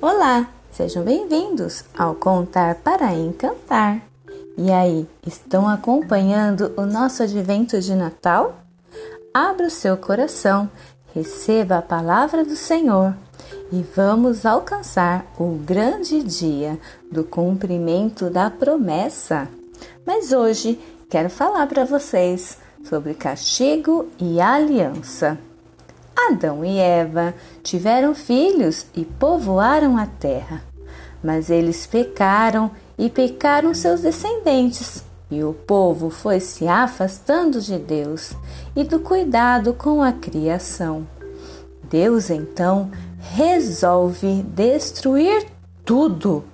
Olá, sejam bem-vindos ao Contar para Encantar. E aí, estão acompanhando o nosso advento de Natal? Abra o seu coração, receba a palavra do Senhor e vamos alcançar o grande dia do cumprimento da promessa. Mas hoje quero falar para vocês sobre castigo e aliança. Adão e Eva tiveram filhos e povoaram a terra, mas eles pecaram e pecaram seus descendentes, e o povo foi se afastando de Deus e do cuidado com a criação. Deus então resolve destruir tudo,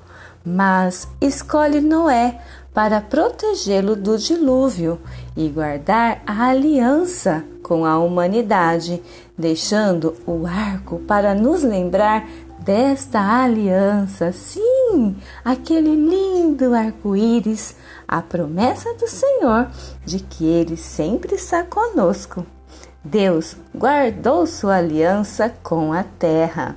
mas escolhe Noé para protegê-lo do dilúvio e guardar a aliança com a humanidade, deixando o arco para nos lembrar desta aliança. Sim, aquele lindo arco-íris, a promessa do Senhor de que ele sempre está conosco. Deus guardou sua aliança com a terra.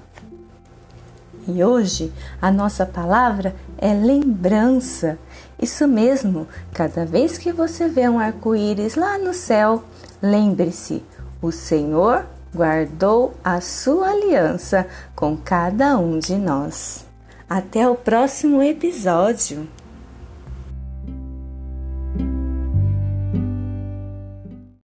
E hoje a nossa palavra é lembrança. Isso mesmo, cada vez que você vê um arco-íris lá no céu, lembre-se: o Senhor guardou a sua aliança com cada um de nós. Até o próximo episódio!